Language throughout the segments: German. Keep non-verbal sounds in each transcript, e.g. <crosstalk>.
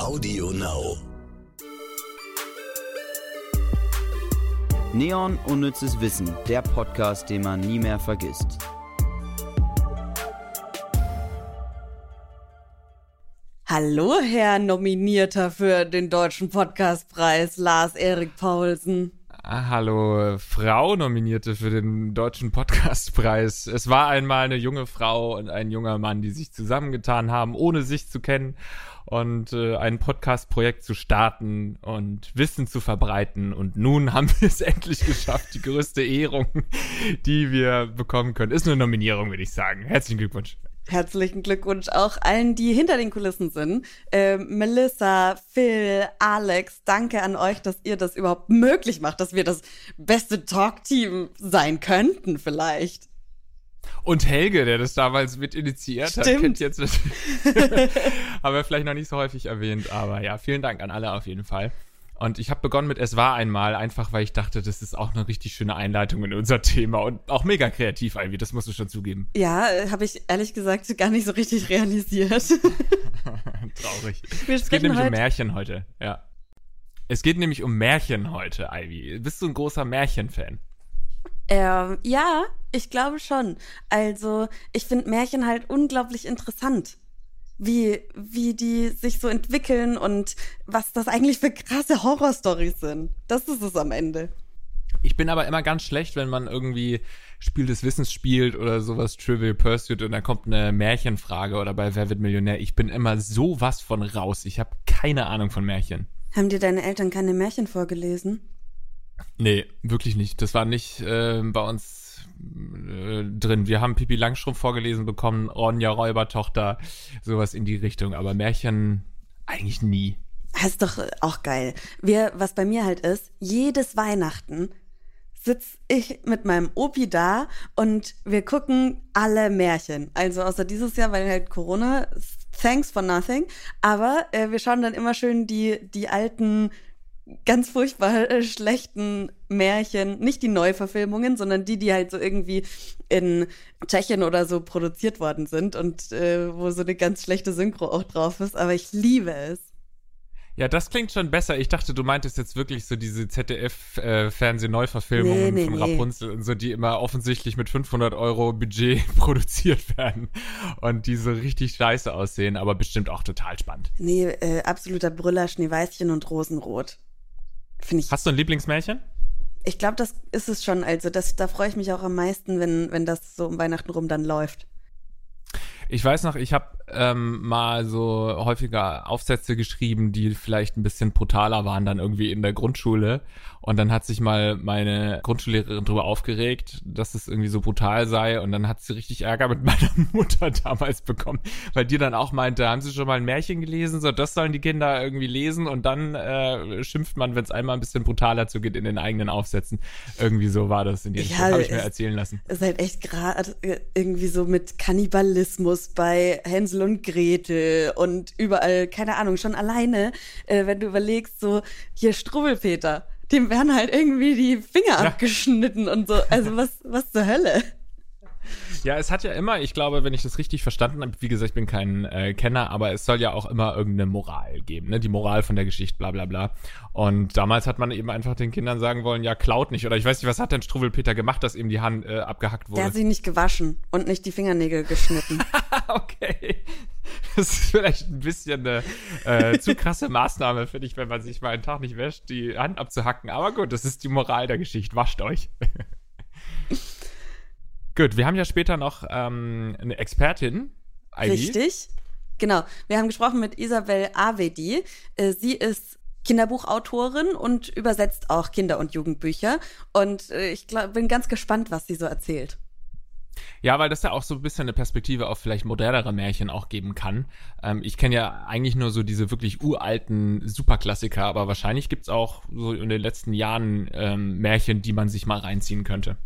Audio Now. Neon Unnützes Wissen, der Podcast, den man nie mehr vergisst. Hallo, Herr Nominierter für den Deutschen Podcastpreis, Lars Erik Paulsen. Ah, hallo, Frau Nominierte für den Deutschen Podcastpreis. Es war einmal eine junge Frau und ein junger Mann, die sich zusammengetan haben, ohne sich zu kennen und äh, ein Podcast-Projekt zu starten und Wissen zu verbreiten. Und nun haben wir es <laughs> endlich geschafft, die größte Ehrung, die wir bekommen können. Ist eine Nominierung, würde ich sagen. Herzlichen Glückwunsch. Herzlichen Glückwunsch auch allen, die hinter den Kulissen sind. Äh, Melissa, Phil, Alex, danke an euch, dass ihr das überhaupt möglich macht, dass wir das beste Talk-Team sein könnten vielleicht. Und Helge, der das damals mit initiiert Stimmt. hat, kennt jetzt <laughs> haben wir vielleicht noch nicht so häufig erwähnt, aber ja, vielen Dank an alle auf jeden Fall. Und ich habe begonnen mit Es war einmal, einfach weil ich dachte, das ist auch eine richtig schöne Einleitung in unser Thema und auch mega kreativ, Ivy, das musst du schon zugeben. Ja, habe ich ehrlich gesagt gar nicht so richtig realisiert. <laughs> Traurig. Wir Es geht nämlich um Märchen heute, ja. Es geht nämlich um Märchen heute, Ivy. Bist du ein großer Märchenfan? Ähm, ja, ich glaube schon. Also, ich finde Märchen halt unglaublich interessant. Wie, wie die sich so entwickeln und was das eigentlich für krasse Horrorstories sind. Das ist es am Ende. Ich bin aber immer ganz schlecht, wenn man irgendwie Spiel des Wissens spielt oder sowas Trivial Pursuit und dann kommt eine Märchenfrage oder bei Wer wird Millionär. Ich bin immer sowas von raus. Ich habe keine Ahnung von Märchen. Haben dir deine Eltern keine Märchen vorgelesen? Nee, wirklich nicht. Das war nicht äh, bei uns äh, drin. Wir haben Pipi Langstrumpf vorgelesen bekommen, Ronja Räubertochter, sowas in die Richtung. Aber Märchen eigentlich nie. Das ist doch auch geil. Wir, was bei mir halt ist, jedes Weihnachten sitz ich mit meinem Opi da und wir gucken alle Märchen. Also außer dieses Jahr, weil halt Corona, thanks for nothing. Aber äh, wir schauen dann immer schön die, die alten, ganz furchtbar äh, schlechten Märchen, nicht die Neuverfilmungen, sondern die, die halt so irgendwie in Tschechien oder so produziert worden sind und äh, wo so eine ganz schlechte Synchro auch drauf ist. Aber ich liebe es. Ja, das klingt schon besser. Ich dachte, du meintest jetzt wirklich so diese ZDF-Fernsehneuverfilmungen Nee, nee, von nee. Rapunzel und so, die immer offensichtlich mit 500 Euro Budget <laughs> produziert werden und die so richtig scheiße aussehen, aber bestimmt auch total spannend. Nee, äh, absoluter Brüller, Schneeweißchen und Rosenrot. Finde ich. Hast du ein Lieblingsmärchen? Ich glaube, das ist es schon. Also, das, da freue ich mich auch am meisten, wenn, wenn das so um Weihnachten rum dann läuft. Ich weiß noch, ich habe ähm, mal so häufiger Aufsätze geschrieben, die vielleicht ein bisschen brutaler waren dann irgendwie in der Grundschule. Und dann hat sich mal meine Grundschullehrerin darüber aufgeregt, dass es irgendwie so brutal sei. Und dann hat sie richtig Ärger mit <laughs> meiner Mutter damals bekommen, weil die dann auch meinte, haben Sie schon mal ein Märchen gelesen? So, das sollen die Kinder irgendwie lesen. Und dann äh, schimpft man, wenn es einmal ein bisschen brutaler zugeht in den eigenen Aufsätzen. Irgendwie so war das in die Ja. Habe ich mir erzählen lassen. Ist halt echt gerade irgendwie so mit Kannibalismus bei Hänsel und Gretel und überall, keine Ahnung, schon alleine, äh, wenn du überlegst, so hier Struwwelpeter, dem werden halt irgendwie die Finger Ja. abgeschnitten und so. Also was, was zur Hölle? <laughs> Ja, es hat ja immer, ich glaube, wenn ich das richtig verstanden habe, wie gesagt, ich bin kein äh, Kenner, aber es soll ja auch immer irgendeine Moral geben, ne? Die Moral von der Geschichte, bla bla bla. Und damals hat man eben einfach den Kindern sagen wollen, ja, klaut nicht. Oder ich weiß nicht, was hat denn Struwwelpeter gemacht, dass ihm die Hand äh, abgehackt Der wurde? hat sich nicht gewaschen und nicht die Fingernägel geschnitten. <laughs> okay. Das ist vielleicht ein bisschen eine äh, zu krasse Maßnahme, finde ich, wenn man sich mal einen Tag nicht wäscht, die Hand abzuhacken. Aber gut, das ist die Moral der Geschichte. Wascht euch. <laughs> gut, wir haben ja später noch ähm, eine Expertin. Ivy. Richtig. Genau. Wir haben gesprochen mit Isabel Avedi. Äh, Sie ist Kinderbuchautorin und übersetzt auch Kinder- und Jugendbücher. Und äh, ich glaub, bin ganz gespannt, was sie so erzählt. Ja, weil das ja auch so ein bisschen eine Perspektive auf vielleicht modernere Märchen auch geben kann. Ähm, ich kenne ja eigentlich nur so diese wirklich uralten Superklassiker, aber wahrscheinlich gibt's auch so in den letzten Jahren ähm, Märchen, die man sich mal reinziehen könnte.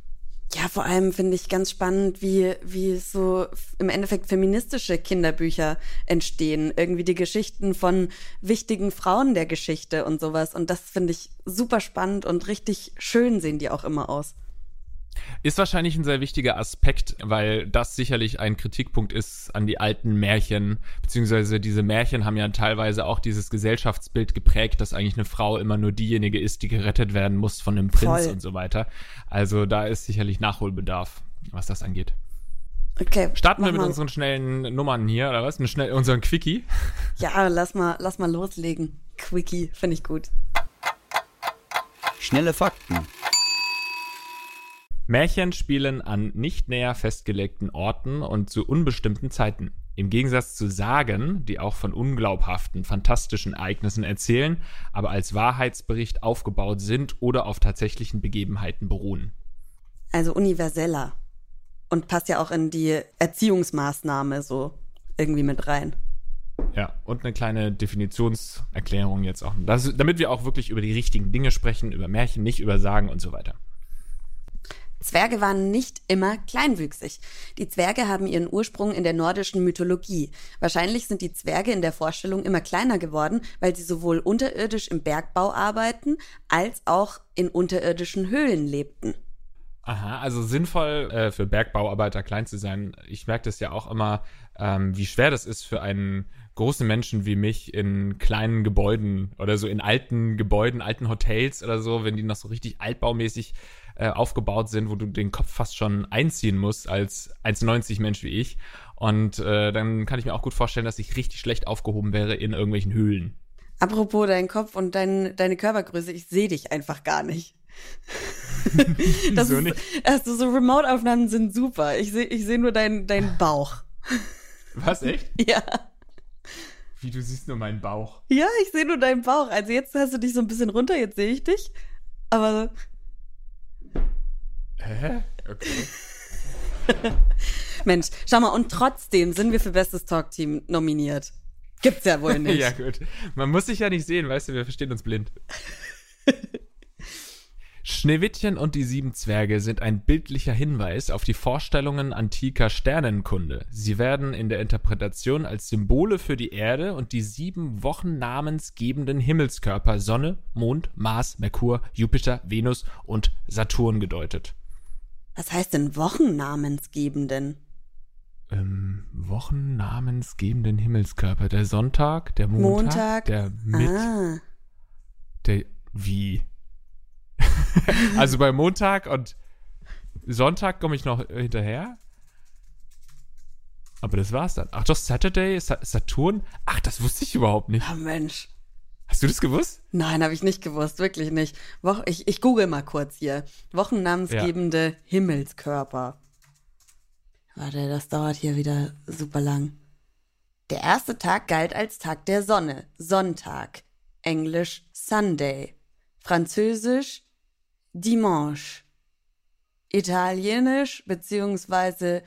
Ja, vor allem finde ich ganz spannend, wie, wie so im Endeffekt feministische Kinderbücher entstehen. Irgendwie die Geschichten von wichtigen Frauen der Geschichte und sowas. Und das finde ich super spannend und richtig schön sehen die auch immer aus. Ist wahrscheinlich ein sehr wichtiger Aspekt, weil das sicherlich ein Kritikpunkt ist an die alten Märchen, beziehungsweise diese Märchen haben ja teilweise auch dieses Gesellschaftsbild geprägt, dass eigentlich eine Frau immer nur diejenige ist, die gerettet werden muss von einem Prinz Voll. und so weiter. Also da ist sicherlich Nachholbedarf, was das angeht. Okay. Starten wir mit mal. unseren schnellen Nummern hier, oder was? Mit schnell, unseren Quickie. <laughs> Ja, lass mal, lass mal loslegen. Quickie, finde ich gut. Schnelle Fakten. Märchen spielen an nicht näher festgelegten Orten und zu unbestimmten Zeiten. Im Gegensatz zu Sagen, die auch von unglaubhaften, fantastischen Ereignissen erzählen, aber als Wahrheitsbericht aufgebaut sind oder auf tatsächlichen Begebenheiten beruhen. Also universeller. Und passt ja auch in die Erziehungsmaßnahme so irgendwie mit rein. Ja, und eine kleine Definitionserklärung jetzt auch. Das, damit wir auch wirklich über die richtigen Dinge sprechen, über Märchen, nicht über Sagen und so weiter. Zwerge waren nicht immer kleinwüchsig. Die Zwerge haben ihren Ursprung in der nordischen Mythologie. Wahrscheinlich sind die Zwerge in der Vorstellung immer kleiner geworden, weil sie sowohl unterirdisch im Bergbau arbeiten, als auch in unterirdischen Höhlen lebten. Aha, also sinnvoll äh, für Bergbauarbeiter klein zu sein. Ich merke das ja auch immer, ähm, wie schwer das ist für einen großen Menschen wie mich in kleinen Gebäuden oder so in alten Gebäuden, alten Hotels oder so, wenn die noch so richtig altbaumäßig äh, aufgebaut sind, wo du den Kopf fast schon einziehen musst als 1,90 Mensch wie ich. Und äh, dann kann ich mir auch gut vorstellen, dass ich richtig schlecht aufgehoben wäre in irgendwelchen Höhlen. Apropos dein Kopf und dein, deine Körpergröße, ich sehe dich einfach gar nicht. <laughs> das ist, nicht? Also so Remote-Aufnahmen sind super. Ich sehe ich seh nur deinen deinen <laughs> Bauch. Was, echt? <laughs> Ja. Wie, du siehst nur meinen Bauch. Ja, ich sehe nur deinen Bauch. Also jetzt hast du dich so ein bisschen runter, jetzt sehe ich dich. Aber Hä? Okay. <laughs> Mensch, schau mal, und trotzdem sind wir für Bestes Talk-Team nominiert. Gibt's ja wohl <laughs> nicht. Ja, gut. Man muss sich ja nicht sehen, weißt du, wir verstehen uns blind. <laughs> Schneewittchen und die sieben Zwerge sind ein bildlicher Hinweis auf die Vorstellungen antiker Sternenkunde. Sie werden in der Interpretation als Symbole für die Erde und die sieben Wochen namensgebenden Himmelskörper Sonne, Mond, Mars, Merkur, Jupiter, Venus und Saturn gedeutet. Was heißt denn Wochennamensgebenden? Ähm, Wochen namensgebenden Himmelskörper. Der Sonntag, der Montag, Montag. der Mit, Ah, Der, wie? <laughs> also bei Montag und Sonntag komme ich noch hinterher. Aber das war's dann. Ach doch, Saturday, Sa Saturn? Ach, das wusste ich überhaupt nicht. oh Mensch. Hast du das gewusst? Nein, habe ich nicht gewusst, wirklich nicht. Woch ich, ich google mal kurz hier. Wochennamensgebende Himmelskörper. Warte, das dauert hier wieder super lang. Der erste Tag galt als Tag der Sonne, Sonntag. Englisch Sunday. Französisch Dimanche. Italienisch beziehungsweise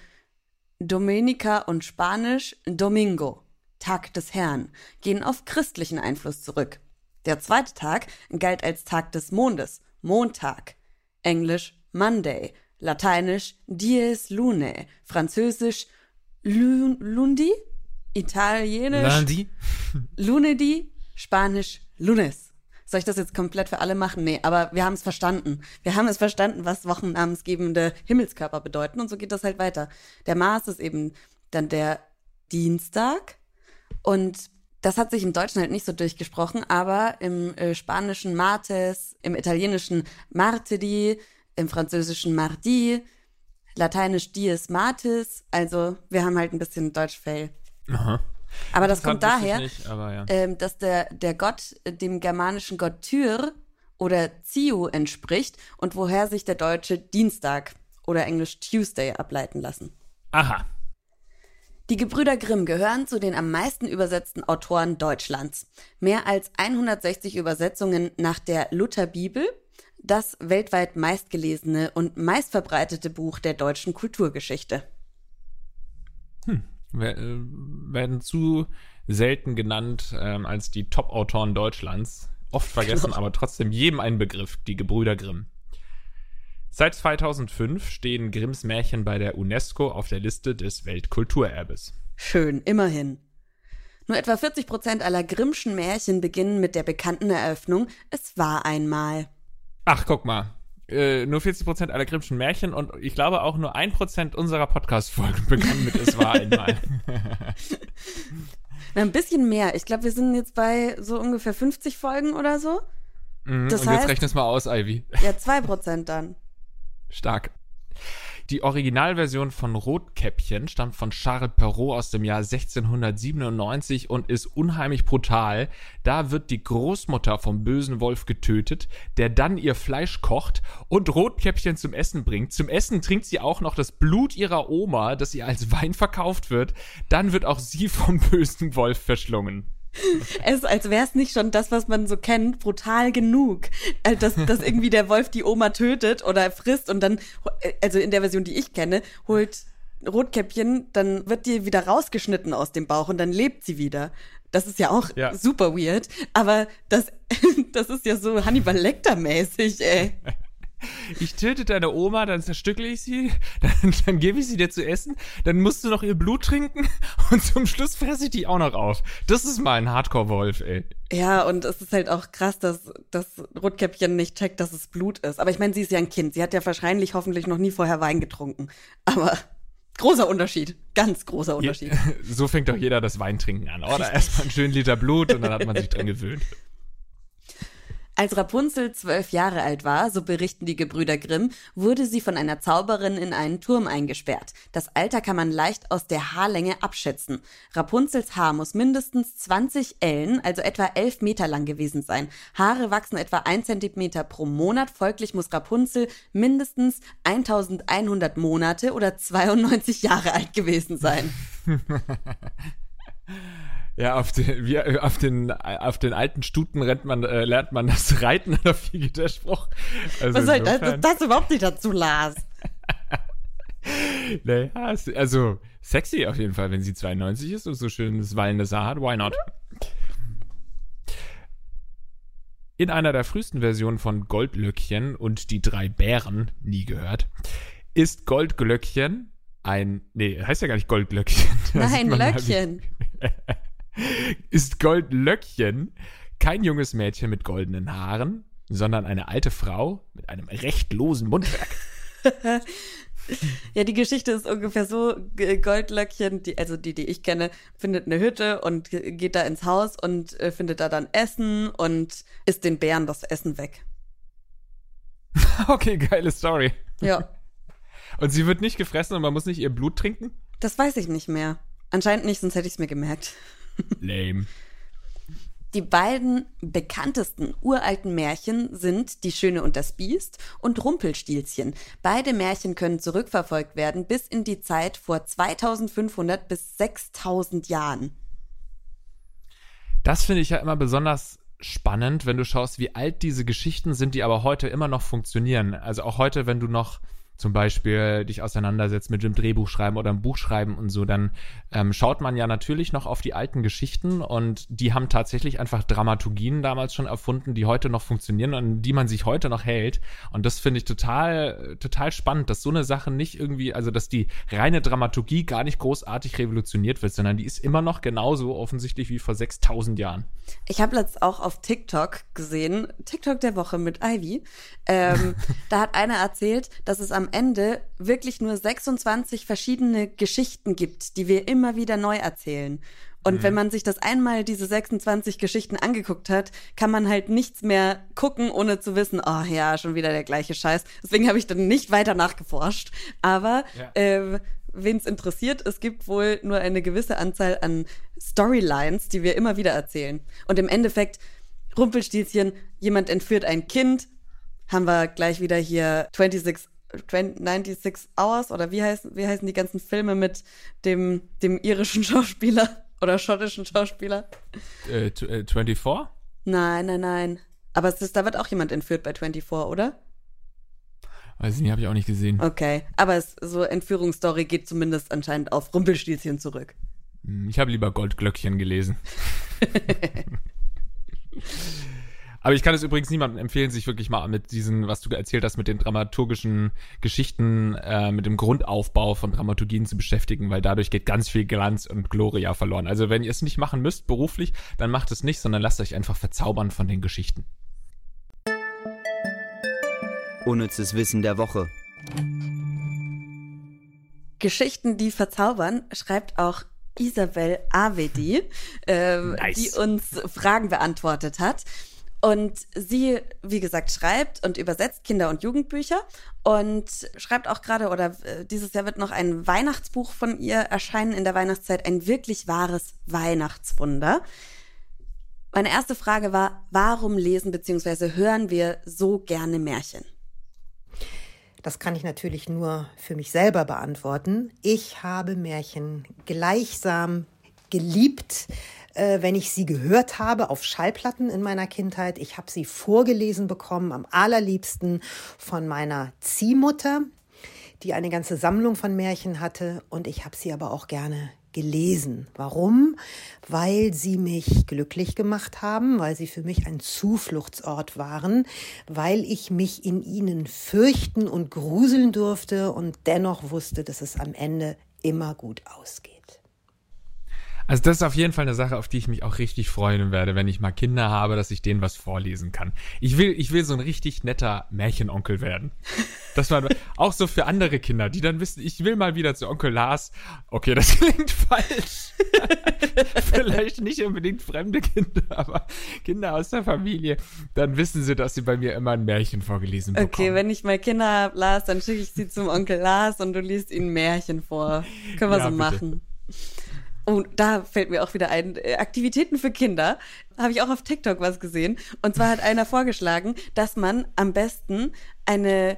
Domenica und Spanisch Domingo, Tag des Herrn, gehen auf christlichen Einfluss zurück. Der zweite Tag galt als Tag des Mondes, Montag, Englisch Monday, Lateinisch Dies Lunae, Französisch Lu- Lundi, Italienisch Lundi? Lunedi, Spanisch Lunes. Soll ich das jetzt komplett für alle machen? Nee, aber wir haben es verstanden. Wir haben es verstanden, was wochennamensgebende Himmelskörper bedeuten und so geht das halt weiter. Der Mars ist eben dann der Dienstag und das hat sich im Deutschen halt nicht so durchgesprochen, aber im äh, Spanischen Martes, im Italienischen Martedi, im Französischen Mardi, Lateinisch Dies Martis, also wir haben halt ein bisschen Deutsch-Fail. Aha. Aber das kommt wusste ich daher, Nicht, ja. ähm, dass der, der Gott äh, dem germanischen Gott Tyr oder Ziu entspricht und woher sich der deutsche Dienstag oder englisch Tuesday ableiten lassen. Aha. Die Gebrüder Grimm gehören zu den am meisten übersetzten Autoren Deutschlands. Mehr als 160 Übersetzungen nach der Lutherbibel, das weltweit meistgelesene und meistverbreitete Buch der deutschen Kulturgeschichte. Wer- äh, werden zu selten genannt ähm, als die Top-Autoren Deutschlands. Oft vergessen, Genau. <laughs> aber trotzdem jedem ein Begriff, die Gebrüder Grimm. Seit 2005 stehen Grimms Märchen bei der UNESCO auf der Liste des Weltkulturerbes. Schön, immerhin. Nur etwa 40 Prozent aller Grimmschen Märchen beginnen mit der bekannten Eröffnung Es war einmal. Ach, guck mal. äh, nur 40% aller Grimmschen Märchen und ich glaube auch nur 1% unserer Podcast-Folgen <laughs> begannen mit Es war einmal. <laughs> Na, ein bisschen mehr. Ich glaube, wir sind jetzt bei so ungefähr 50 Folgen oder so. Mhm, Das und jetzt heißt- rechne es mal aus, Ivy. Ja, 2% dann. Stark. Die Originalversion von Rotkäppchen stammt von Charles Perrault aus dem Jahr 1697 und ist unheimlich brutal. Da wird die Großmutter vom bösen Wolf getötet, der dann ihr Fleisch kocht und Rotkäppchen zum Essen bringt. Zum Essen trinkt sie auch noch das Blut ihrer Oma, das ihr als Wein verkauft wird. Dann wird auch sie vom <laughs> bösen Wolf verschlungen. <laughs> Es ist, als wäre es nicht schon das, was man so kennt, brutal genug. Äh, Dass, dass irgendwie der Wolf die Oma tötet oder frisst und dann, äh, also in der Version, die ich kenne, holt Rotkäppchen, dann wird die wieder rausgeschnitten aus dem Bauch und dann lebt sie wieder. Das ist ja auch Ja. super weird, aber das, <laughs> das ist ja so Hannibal Lecter-mäßig, ey. <laughs> Ich töte deine Oma, dann zerstückle ich sie, <laughs> dann, dann gebe ich sie dir zu essen, dann musst du noch ihr Blut trinken <laughs> und zum Schluss fresse ich die auch noch auf. Das ist mal ein Hardcore-Wolf, ey. Ja, und es ist halt auch krass, dass das Rotkäppchen nicht checkt, dass es Blut ist. Aber ich meine, sie ist ja ein Kind. Sie hat ja wahrscheinlich hoffentlich noch nie vorher Wein getrunken. Aber großer Unterschied. Ganz großer Unterschied. <laughs> So fängt doch jeder das Weintrinken an, oder? Erstmal einen schönen Liter Blut und dann hat man sich dran gewöhnt. Als Rapunzel zwölf Jahre alt war, so berichten die Gebrüder Grimm, wurde sie von einer Zauberin in einen Turm eingesperrt. Das Alter kann man leicht aus der Haarlänge abschätzen. Rapunzels Haar muss mindestens 20 Ellen, also etwa 11 Meter lang gewesen sein. Haare wachsen etwa 1 Zentimeter pro Monat, folglich muss Rapunzel mindestens 1100 Monate oder 92 Jahre alt gewesen sein. <laughs> Ja, auf den, wie, auf den, auf den alten Stuten rennt man, äh, lernt man das Reiten oder wie geht der Spruch? Also Was soll das, das, das überhaupt nicht dazu, Lars? <laughs> Naja, also sexy auf jeden Fall, wenn sie 92 ist und so schönes wallendes Haar hat. Why not? In einer der frühesten Versionen von Goldlöckchen und die drei Bären, nie gehört, ist Goldglöckchen ein, nee, heißt ja gar nicht Goldglöckchen. <laughs> Nein, man mal, Löckchen. <laughs> ist Goldlöckchen kein junges Mädchen mit goldenen Haaren, sondern eine alte Frau mit einem rechtlosen Mundwerk. <laughs> Ja, die Geschichte ist ungefähr so, Goldlöckchen, die, also die, die ich kenne, findet eine Hütte und ge- geht da ins Haus und äh, findet da dann Essen und isst den Bären das Essen weg. <laughs> Okay, geile Story. Ja, <laughs> Und sie wird nicht gefressen und man muss nicht ihr Blut trinken? das weiß ich nicht mehr. Anscheinend nicht, sonst hätte ich es mir gemerkt. Lame. Die beiden bekanntesten uralten Märchen sind Die Schöne und das Biest und Rumpelstilzchen. Beide Märchen können zurückverfolgt werden bis in die Zeit vor 2500 bis 6000 Jahren. Das finde ich ja immer besonders spannend, wenn du schaust, wie alt diese Geschichten sind, die aber heute immer noch funktionieren. Also auch heute, wenn du noch zum Beispiel dich auseinandersetzt mit dem Drehbuchschreiben oder einem Buchschreiben und so, dann ähm, schaut man ja natürlich noch auf die alten Geschichten und die haben tatsächlich einfach Dramaturgien damals schon erfunden, die heute noch funktionieren und an die man sich heute noch hält. Und das finde ich total, total spannend, dass so eine Sache nicht irgendwie, also dass die reine Dramaturgie gar nicht großartig revolutioniert wird, sondern die ist immer noch genauso offensichtlich wie vor 6000 Jahren. Ich habe letztens auch auf TikTok gesehen, TikTok der Woche mit Ivy. Ähm, <laughs> da hat einer erzählt, dass es am Ende wirklich nur 26 verschiedene Geschichten gibt, die wir immer wieder neu erzählen. Und wenn man sich das einmal diese 26 Geschichten angeguckt hat, kann man halt nichts mehr gucken, ohne zu wissen, oh ja, schon wieder der gleiche Scheiß. Deswegen habe ich dann nicht weiter nachgeforscht. Aber Ja. äh, wen es interessiert, es gibt wohl nur eine gewisse Anzahl an Storylines, die wir immer wieder erzählen. Und im Endeffekt, Rumpelstilzchen, jemand entführt ein Kind, haben wir gleich wieder hier 26, 20 96 Hours oder wie heißen, wie heißen die ganzen Filme mit dem, dem irischen <laughs> Schauspieler oder schottischen Schauspieler? Äh, äh, 24? Nein, nein, nein. Aber es ist, da wird auch jemand entführt bei 24, oder? Weiß ich nicht, habe ich auch nicht gesehen. Okay. Aber es, so Entführungsstory geht zumindest anscheinend auf Rumpelstilzchen zurück. Hm, Ich habe lieber Goldglöckchen gelesen. <laughs> <laughs> Aber ich kann es übrigens niemandem empfehlen, sich wirklich mal mit diesen, was du erzählt hast, mit den dramaturgischen Geschichten, äh, mit dem Grundaufbau von Dramaturgien zu beschäftigen, weil dadurch geht ganz viel Glanz und Gloria verloren. Also wenn ihr es nicht machen müsst, beruflich, dann macht es nicht, sondern lasst euch einfach verzaubern von den Geschichten. Unnützes Wissen der Woche. Geschichten, die verzaubern, schreibt auch Isabel Avedi, äh, nice. die uns Fragen beantwortet hat. Und sie, wie gesagt, schreibt und übersetzt Kinder- und Jugendbücher und schreibt auch gerade, oder äh, dieses Jahr wird noch ein Weihnachtsbuch von ihr erscheinen in der Weihnachtszeit, ein wirklich wahres Weihnachtswunder. Meine erste Frage war, warum lesen bzw. hören wir so gerne Märchen? Das kann ich natürlich nur für mich selber beantworten. Ich habe Märchen gleichsam geliebt, äh, wenn ich sie gehört habe auf Schallplatten in meiner Kindheit. Ich habe sie vorgelesen bekommen, am allerliebsten von meiner Ziehmutter, die eine ganze Sammlung von Märchen hatte. Und ich habe sie aber auch gerne gelesen. Warum? Weil sie mich glücklich gemacht haben, weil sie für mich ein Zufluchtsort waren, weil ich mich in ihnen fürchten und gruseln durfte und dennoch wusste, dass es am Ende immer gut ausgeht. Also das ist auf jeden Fall eine Sache, auf die ich mich auch richtig freuen werde, wenn ich mal Kinder habe, dass ich denen was vorlesen kann. Ich will, ich will so ein richtig netter Märchenonkel werden. Das war <laughs> auch so für andere Kinder, die dann wissen, ich will mal wieder zu Onkel Lars. Okay, das <laughs> klingt falsch. <laughs> Vielleicht nicht unbedingt fremde Kinder, aber Kinder aus der Familie. Dann wissen sie, dass sie bei mir immer ein Märchen vorgelesen bekommen. Okay, wenn ich mal Kinder habe, Lars, dann schicke ich sie zum Onkel Lars und du liest ihnen Märchen vor. Können wir ja, so bitte. machen. Und oh, da fällt mir auch wieder ein, äh, Aktivitäten für Kinder. Habe ich auch auf TikTok was gesehen. Und zwar hat einer vorgeschlagen, dass man am besten eine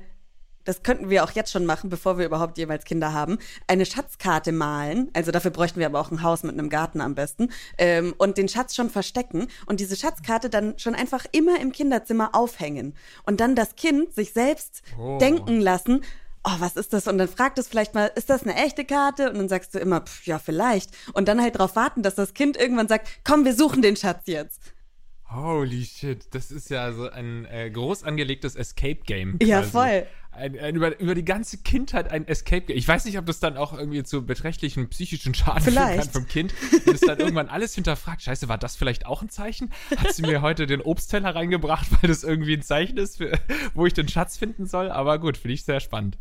das könnten wir auch jetzt schon machen, bevor wir überhaupt jemals Kinder haben, eine Schatzkarte malen. Also dafür bräuchten wir aber auch ein Haus mit einem Garten am besten. Ähm, und den Schatz schon verstecken und diese Schatzkarte dann schon einfach immer im Kinderzimmer aufhängen. Und dann das Kind sich selbst oh. denken lassen, oh, was ist das? Und dann fragt es vielleicht mal, ist das eine echte Karte? Und dann sagst du immer, pff, ja, vielleicht. Und dann halt darauf warten, dass das Kind irgendwann sagt, komm, wir suchen den Schatz jetzt. Holy shit, das ist ja so ein äh, groß angelegtes Escape-Game. Ja, voll. Ein, ein, über, über die ganze Kindheit ein Escape-Game. Ich weiß nicht, ob das dann auch irgendwie zu beträchtlichen psychischen Schaden führen kann vom Kind. Und es dann irgendwann alles hinterfragt. Scheiße, war das vielleicht auch ein Zeichen? Hat sie mir heute den Obstteller reingebracht, weil das irgendwie ein Zeichen ist, für, wo ich den Schatz finden soll? Aber gut, finde ich sehr spannend.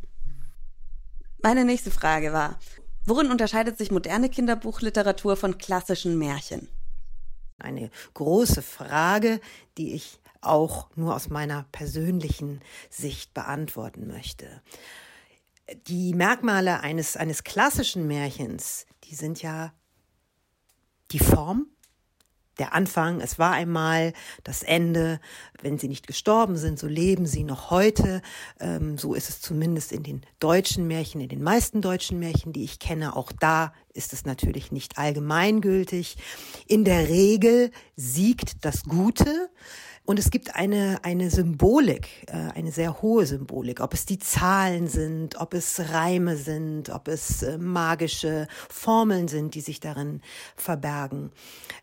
Meine nächste Frage war, worin unterscheidet sich moderne Kinderbuchliteratur von klassischen Märchen? Eine große Frage, die ich auch nur aus meiner persönlichen Sicht beantworten möchte. Die Merkmale eines, eines klassischen Märchens, die sind ja die Form, der Anfang, es war einmal das Ende. Wenn sie nicht gestorben sind, so leben sie noch heute. Ähm, so ist es zumindest in den deutschen Märchen, in den meisten deutschen Märchen, die ich kenne. Auch da ist es natürlich nicht allgemeingültig. In der Regel siegt das Gute. Und es gibt eine, eine Symbolik, äh, eine sehr hohe Symbolik, ob es die Zahlen sind, ob es Reime sind, ob es äh, magische Formeln sind, die sich darin verbergen.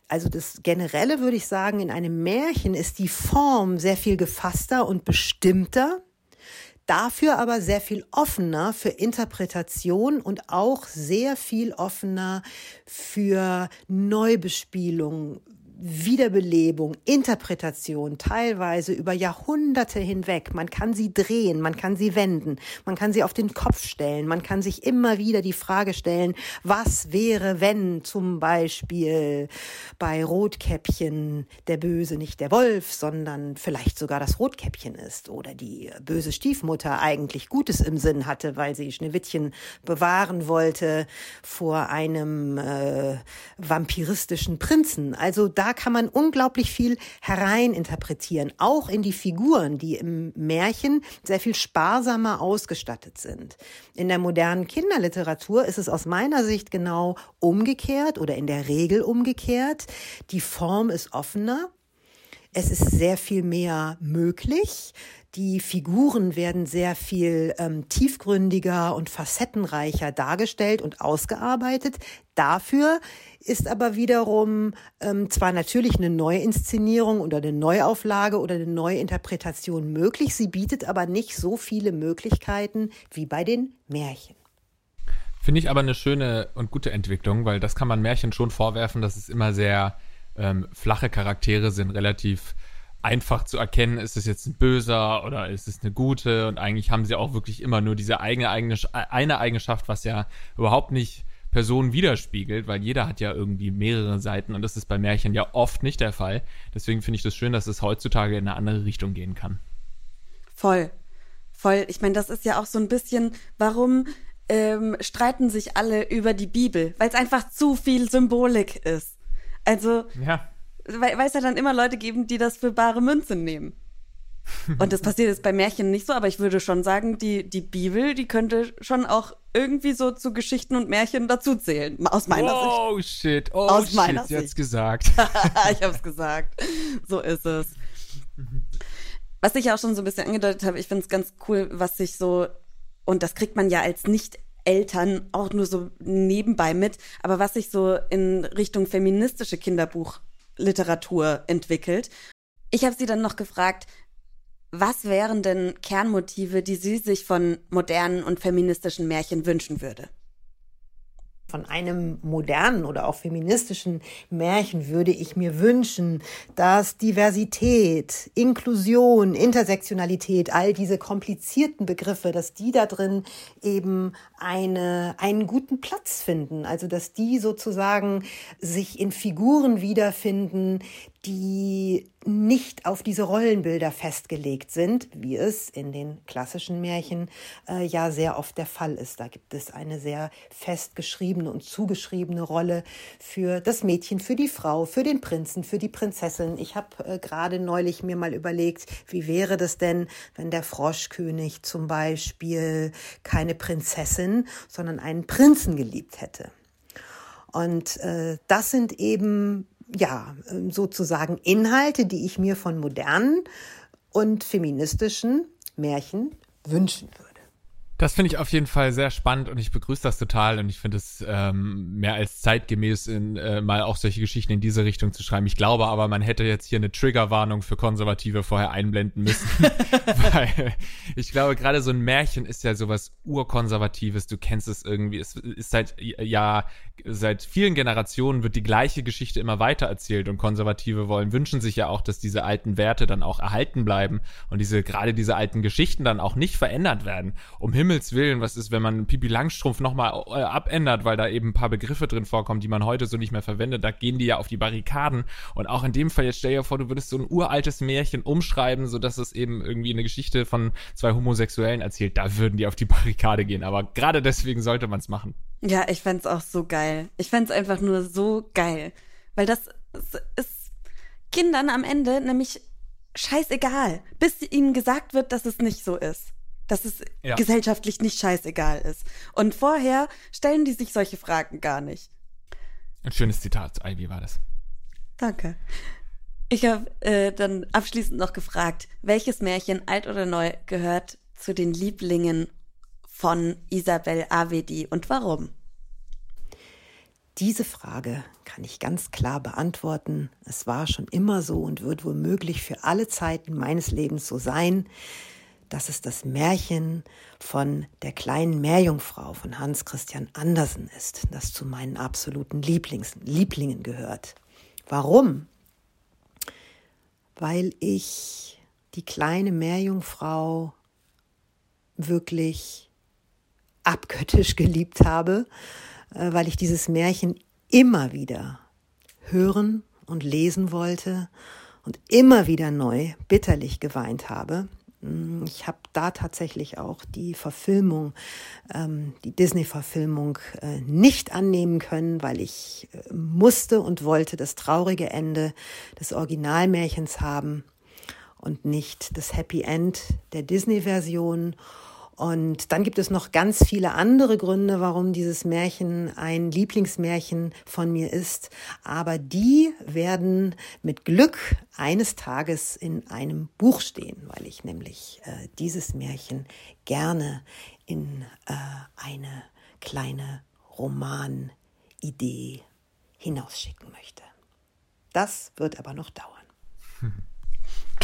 Also das Generelle würde ich sagen, in einem Märchen ist die Form sehr viel gefasster und bestimmter dafür aber sehr viel offener für Interpretation und auch sehr viel offener für Neubespielung, Wiederbelebung, Interpretation, teilweise über Jahrhunderte hinweg. Man kann sie drehen, man kann sie wenden, man kann sie auf den Kopf stellen, man kann sich immer wieder die Frage stellen, was wäre, wenn zum Beispiel bei Rotkäppchen der Böse nicht der Wolf, sondern vielleicht sogar das Rotkäppchen ist oder die böse Stiefmutter eigentlich Gutes im Sinn hatte, weil sie Schneewittchen bewahren wollte vor einem äh, vampiristischen Prinzen. Also da kann man unglaublich viel hereininterpretieren, auch in die Figuren, die im Märchen sehr viel sparsamer ausgestattet sind. In der modernen Kinderliteratur ist es aus meiner Sicht genau umgekehrt oder in der Regel umgekehrt. Die Form ist offener. Es ist sehr viel mehr möglich. Die Figuren werden sehr viel ähm, tiefgründiger und facettenreicher dargestellt und ausgearbeitet. Dafür ist aber wiederum ähm, zwar natürlich eine Neuinszenierung oder eine Neuauflage oder eine Neuinterpretation möglich, sie bietet aber nicht so viele Möglichkeiten wie bei den Märchen. Finde ich aber eine schöne und gute Entwicklung, weil das kann man Märchen schon vorwerfen, dass es immer sehr ähm, flache Charaktere sind, relativ einfach zu erkennen, ist es jetzt ein Böser oder ist es eine Gute und eigentlich haben sie auch wirklich immer nur diese eigene, eigene eine Eigenschaft, was ja überhaupt nicht Personen widerspiegelt, weil jeder hat ja irgendwie mehrere Seiten und das ist bei Märchen ja oft nicht der Fall. Deswegen finde ich das schön, dass es heutzutage in eine andere Richtung gehen kann. Voll. Voll. Ich meine, das ist ja auch so ein bisschen, warum ähm, streiten sich alle über die Bibel? Weil es einfach zu viel Symbolik ist. Also, ja. weil es ja dann immer Leute geben, die das für bare Münze nehmen. <laughs> Und das passiert jetzt bei Märchen nicht so, aber ich würde schon sagen, die, die Bibel, die könnte schon auch irgendwie so zu Geschichten und Märchen dazuzählen, aus meiner oh, Sicht. Oh shit, oh aus shit, meiner sie hat's Sicht. gesagt. <laughs> ich hab's gesagt. So ist es. Was ich auch schon so ein bisschen angedeutet habe, ich finde es ganz cool, was sich so, und das kriegt man ja als Nicht-Eltern auch nur so nebenbei mit, aber was sich so in Richtung feministische Kinderbuchliteratur entwickelt. Ich habe sie dann noch gefragt, was wären denn Kernmotive, die sie sich von modernen und feministischen Märchen wünschen würde? Von einem modernen oder auch feministischen Märchen würde ich mir wünschen, dass Diversität, Inklusion, Intersektionalität, all diese komplizierten Begriffe, dass die da drin eben eine, einen guten Platz finden. Also, dass die sozusagen sich in Figuren wiederfinden, die nicht auf diese Rollenbilder festgelegt sind, wie es in den klassischen Märchen äh, ja sehr oft der Fall ist. Da gibt es eine sehr festgeschriebene und zugeschriebene Rolle für das Mädchen, für die Frau, für den Prinzen, für die Prinzessin. Ich habe äh, gerade neulich mir mal überlegt, wie wäre das denn, wenn der Froschkönig zum Beispiel keine Prinzessin, sondern einen Prinzen geliebt hätte. Und äh, das sind eben ja, ähm, sozusagen Inhalte, die ich mir von modernen und feministischen Märchen wünschen würde. Das finde ich auf jeden Fall sehr spannend und ich begrüße das total und ich finde es ähm, mehr als zeitgemäß, in, äh, mal auch solche Geschichten in diese Richtung zu schreiben. Ich glaube aber, man hätte jetzt hier eine Triggerwarnung für Konservative vorher einblenden müssen, <laughs> <laughs> weil ich glaube, gerade so ein Märchen ist ja sowas urkonservatives. Du kennst es irgendwie. Es ist seit ja seit vielen Generationen wird die gleiche Geschichte immer weiter erzählt und Konservative wollen wünschen sich ja auch, dass diese alten Werte dann auch erhalten bleiben und diese gerade diese alten Geschichten dann auch nicht verändert werden. Um Himmels Willen, was ist, wenn man Pipi Langstrumpf nochmal äh, abändert, weil da eben ein paar Begriffe drin vorkommen, die man heute so nicht mehr verwendet, da gehen die ja auf die Barrikaden. Und auch in dem Fall, jetzt stell dir vor, du würdest so ein uraltes Märchen umschreiben, sodass es eben irgendwie eine Geschichte von zwei Homosexuellen erzählt, da würden die auf die Barrikade gehen. Aber gerade deswegen sollte man es machen. Ja, ich fände auch so geil. Ich fände einfach nur so geil. Weil das ist Kindern am Ende nämlich scheißegal, bis ihnen gesagt wird, dass es nicht so ist dass es ja. gesellschaftlich nicht scheißegal ist. Und vorher stellen die sich solche Fragen gar nicht. Ein schönes Zitat, Ivy war das. Danke. Ich habe äh, dann abschließend noch gefragt, welches Märchen, alt oder neu, gehört zu den Lieblingen von Isabel Avedi und warum? Diese Frage kann ich ganz klar beantworten. Es war schon immer so und wird womöglich für alle Zeiten meines Lebens so sein dass es das Märchen von der kleinen Meerjungfrau von Hans Christian Andersen ist, das zu meinen absoluten Lieblings Lieblingen gehört. Warum? Weil ich die kleine Meerjungfrau wirklich abgöttisch geliebt habe, äh, weil ich dieses Märchen immer wieder hören und lesen wollte und immer wieder neu bitterlich geweint habe. Mm, ich habe da tatsächlich auch die Verfilmung, ähm, die Disney-Verfilmung äh, nicht annehmen können, weil ich äh, musste und wollte das traurige Ende des Originalmärchens haben und nicht das Happy End der Disney-Version. Und dann gibt es noch ganz viele andere Gründe, warum dieses Märchen ein Lieblingsmärchen von mir ist. Aber die werden mit Glück eines Tages in einem Buch stehen, weil ich nämlich äh, dieses Märchen gerne in äh, eine kleine Romanidee hinausschicken möchte. Das wird aber noch dauern. <laughs>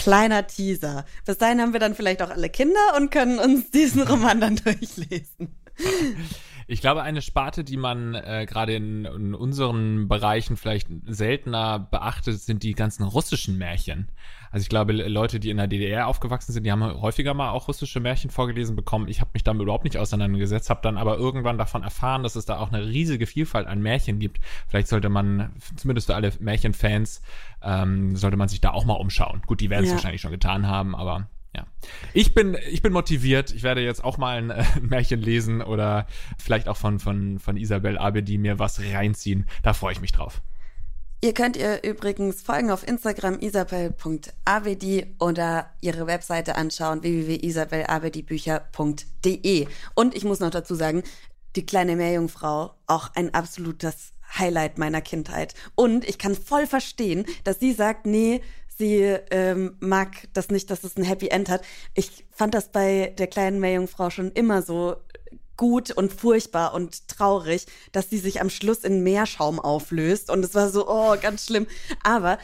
Kleiner Teaser. Bis dahin haben wir dann vielleicht auch alle Kinder und können uns diesen Roman dann <laughs> durchlesen. <laughs> Ich glaube, eine Sparte, die man äh, gerade in, in unseren Bereichen vielleicht seltener beachtet, sind die ganzen russischen Märchen. Also ich glaube, Leute, die in der DDR aufgewachsen sind, die haben häufiger mal auch russische Märchen vorgelesen bekommen. Ich habe mich damit überhaupt nicht auseinandergesetzt, habe dann aber irgendwann davon erfahren, dass es da auch eine riesige Vielfalt an Märchen gibt. Vielleicht sollte man, zumindest für alle Märchenfans, ähm, sollte man sich da auch mal umschauen. Gut, die werden es Ja. wahrscheinlich schon getan haben, aber ja. Ich bin, ich bin motiviert. Ich werde jetzt auch mal ein äh, <laughs> Märchen lesen oder vielleicht auch von, von, von Isabel Abedi mir was reinziehen. Da freue ich mich drauf. Ihr könnt ihr übrigens folgen auf Instagram isabel.abedi oder ihre Webseite anschauen www.isabelabedibücher.de. Und ich muss noch dazu sagen, die kleine Meerjungfrau, auch ein absolutes Highlight meiner Kindheit. Und ich kann voll verstehen, dass sie sagt, nee, sie ähm, mag das nicht, dass es ein Happy End hat. Ich fand das bei der kleinen Meerjungfrau schon immer so gut und furchtbar und traurig, dass sie sich am Schluss in Meerschaum auflöst. Und es war so, oh, ganz schlimm. Aber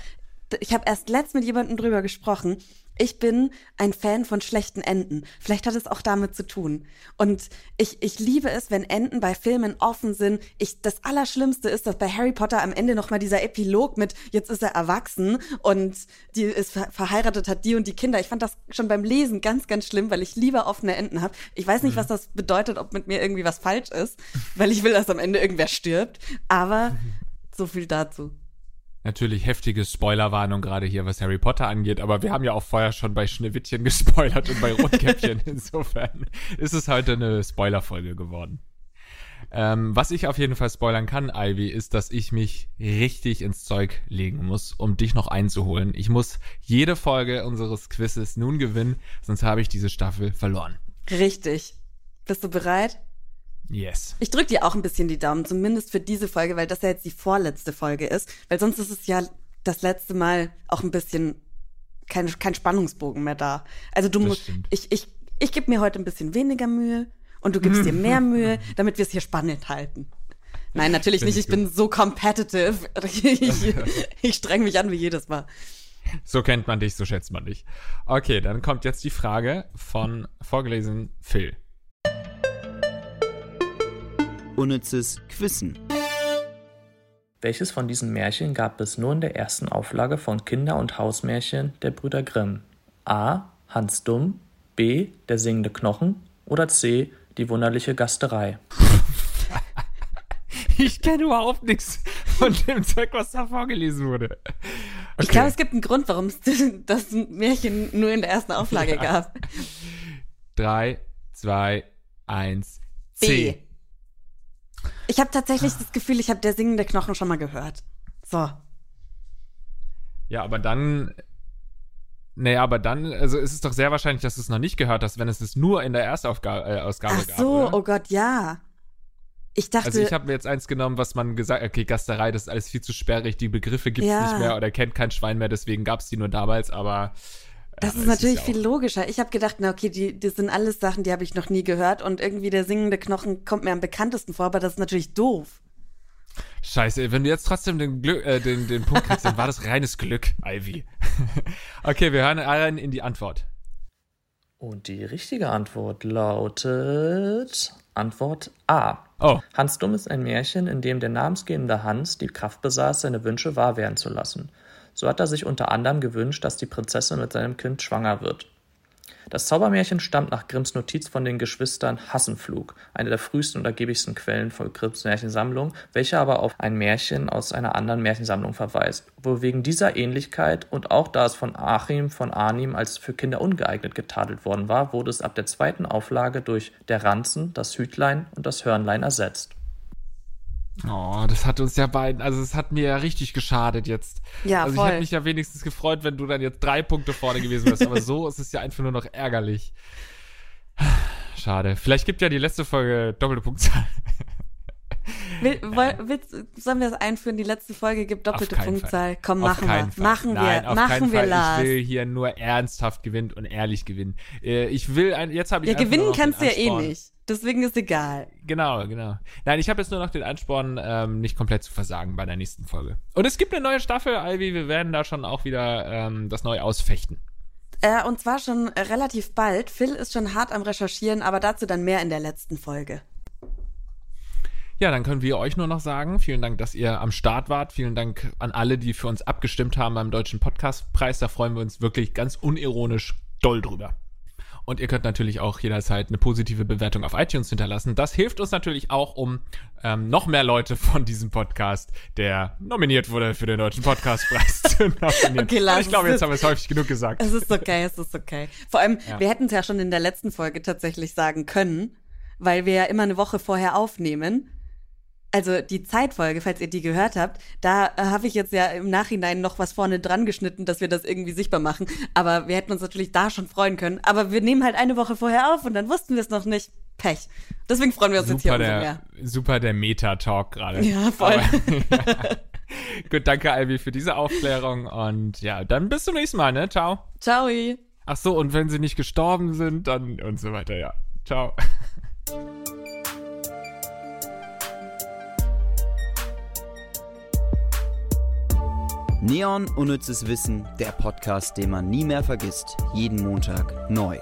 ich habe erst letzt mit jemandem drüber gesprochen. Ich bin ein Fan von schlechten Enden. Vielleicht hat es auch damit zu tun. Und ich, ich liebe es, wenn Enden bei Filmen offen sind. Ich, das Allerschlimmste ist, dass bei Harry Potter am Ende nochmal dieser Epilog mit, jetzt ist er erwachsen und die ist ver verheiratet, hat die und die Kinder. Ich fand das schon beim Lesen ganz, ganz schlimm, weil ich lieber offene Enden habe. Ich weiß nicht, was das bedeutet, ob mit mir irgendwie was falsch ist, weil ich will, dass am Ende irgendwer stirbt. Aber so viel dazu. Natürlich heftige Spoilerwarnung gerade hier, was Harry Potter angeht, aber wir haben ja auch vorher schon bei Schneewittchen <laughs> gespoilert und bei Rotkäppchen. <laughs> Insofern ist es heute eine Spoilerfolge geworden. Ähm, was ich auf jeden Fall spoilern kann, Ivy, ist, dass ich mich richtig ins Zeug legen muss, um dich noch einzuholen. Ich muss jede Folge unseres Quizzes nun gewinnen, sonst habe ich diese Staffel verloren. Richtig. Bist du bereit? Yes. Ich drücke dir auch ein bisschen die Daumen, zumindest für diese Folge, weil das ja jetzt die vorletzte Folge ist. Weil sonst ist es ja das letzte Mal auch ein bisschen kein, kein Spannungsbogen mehr da. Also du Das musst, stimmt. ich, ich, ich gebe mir heute ein bisschen weniger Mühe und du gibst dir <laughs> mehr Mühe, damit wir es hier spannend halten. Nein, natürlich nicht. ich Ich bin so competitive. Ich, <laughs> <laughs> ich streng mich an wie jedes Mal. So kennt man dich, so schätzt man dich. Okay, dann kommt jetzt die Frage von vorgelesen Phil. Unnützes Quissen. Welches von diesen Märchen gab es nur in der ersten Auflage von Kinder- und Hausmärchen der Brüder Grimm? A. Hans Dumm, B. Der singende Knochen oder C. Die wunderliche Gasterei? <laughs> Ich kenne überhaupt nichts von dem Zeug, was da vorgelesen wurde. Ich Okay. glaube, es gibt einen Grund, warum es <laughs> das Märchen nur in der ersten Auflage Ja. gab. Drei, zwei, eins, B. Ich habe tatsächlich das Gefühl, ich habe der singende Knochen schon mal gehört. So. Ja, aber dann. Naja, aber dann, also ist es doch sehr wahrscheinlich, dass du es noch nicht gehört hast, wenn es es nur in der Erstausgabe äh, Ausgabe Ach gab. so, oder? oh Gott, ja. Ich dachte, Also ich habe mir jetzt eins genommen, was man gesagt okay, Gasterei, das ist alles viel zu sperrig, die Begriffe gibt's Ja. nicht mehr oder kennt kein Schwein mehr, deswegen gab's die nur damals, aber das ja, ist natürlich viel logischer. Ich habe gedacht, na okay, die, das sind alles Sachen, die habe ich noch nie gehört und irgendwie der singende Knochen kommt mir am bekanntesten vor, aber das ist natürlich doof. Scheiße, wenn du jetzt trotzdem den, Glück, äh, den, den Punkt kriegst, dann war das reines Glück, Ivy. <laughs> okay, wir hören rein in die Antwort. Und die richtige Antwort lautet Antwort A. Oh, Hans Dumm ist ein Märchen, in dem der namensgebende Hans die Kraft besaß, seine Wünsche wahr werden zu lassen. So hat er sich unter anderem gewünscht, dass die Prinzessin mit seinem Kind schwanger wird. Das Zaubermärchen stammt nach Grimms Notiz von den Geschwistern Hassenflug, eine der frühesten und ergiebigsten Quellen von Grimms Märchensammlung, welche aber auf ein Märchen aus einer anderen Märchensammlung verweist. Wohl wegen dieser Ähnlichkeit und auch da es von Achim von Arnim als für Kinder ungeeignet getadelt worden war, wurde es ab der zweiten Auflage durch Der Ranzen, das Hütlein und das Hörnlein ersetzt. Oh, das hat uns ja beiden, also es hat mir ja richtig geschadet jetzt. Ja, also ich voll. hätte mich ja wenigstens gefreut, wenn du dann jetzt drei Punkte vorne gewesen wärst, aber so ist es ja einfach nur noch ärgerlich. Schade. Vielleicht gibt ja die letzte Folge doppelte Punktzahl. Will, woll, willst, sollen wir das einführen? Die letzte Folge gibt doppelte Punktzahl. Fall. Komm, machen wir. Fall. Machen Nein, wir. auf machen wir, Fall. Lars. Ich will hier nur ernsthaft gewinnen und ehrlich gewinnen. Äh, ich will ein, jetzt habe ich ja, gewinnen kannst du ja eh nicht. Deswegen ist egal. Genau, genau. Nein, ich habe jetzt nur noch den Ansporn, ähm, nicht komplett zu versagen bei der nächsten Folge. Und es gibt eine neue Staffel, Ivy. Wir werden da schon auch wieder ähm, das neu ausfechten. Äh, und zwar schon relativ bald. Phil ist schon hart am Recherchieren, aber dazu dann mehr in der letzten Folge. Ja, dann können wir euch nur noch sagen, vielen Dank, dass ihr am Start wart. Vielen Dank an alle, die für uns abgestimmt haben beim Deutschen Podcastpreis. Da freuen wir uns wirklich ganz unironisch doll drüber. Und ihr könnt natürlich auch jederzeit eine positive Bewertung auf iTunes hinterlassen. Das hilft uns natürlich auch, um ähm, noch mehr Leute von diesem Podcast, der nominiert wurde für den Deutschen Podcastpreis, <laughs> zu nominieren. Okay, lass ich glaube, jetzt haben wir es häufig genug gesagt. Es ist okay, es ist okay. Vor allem, Ja. wir hätten es ja schon in der letzten Folge tatsächlich sagen können, weil wir ja immer eine Woche vorher aufnehmen. Also die Zeitfolge, falls ihr die gehört habt, da äh, habe ich jetzt ja im Nachhinein noch was vorne dran geschnitten, dass wir das irgendwie sichtbar machen. Aber wir hätten uns natürlich da schon freuen können. Aber wir nehmen halt eine Woche vorher auf und dann wussten wir es noch nicht. Pech. Deswegen freuen wir uns jetzt hier Super umso mehr. super der Meta-Talk gerade. Ja, voll. Aber, ja. <laughs> Gut, danke Albi für diese Aufklärung und ja, dann bis zum nächsten Mal, ne? Ciao. Ciao. Ach so, und wenn sie nicht gestorben sind, dann und so weiter, ja. Ciao. Neon Unnützes Wissen, der Podcast, den man nie mehr vergisst. Jeden Montag neu.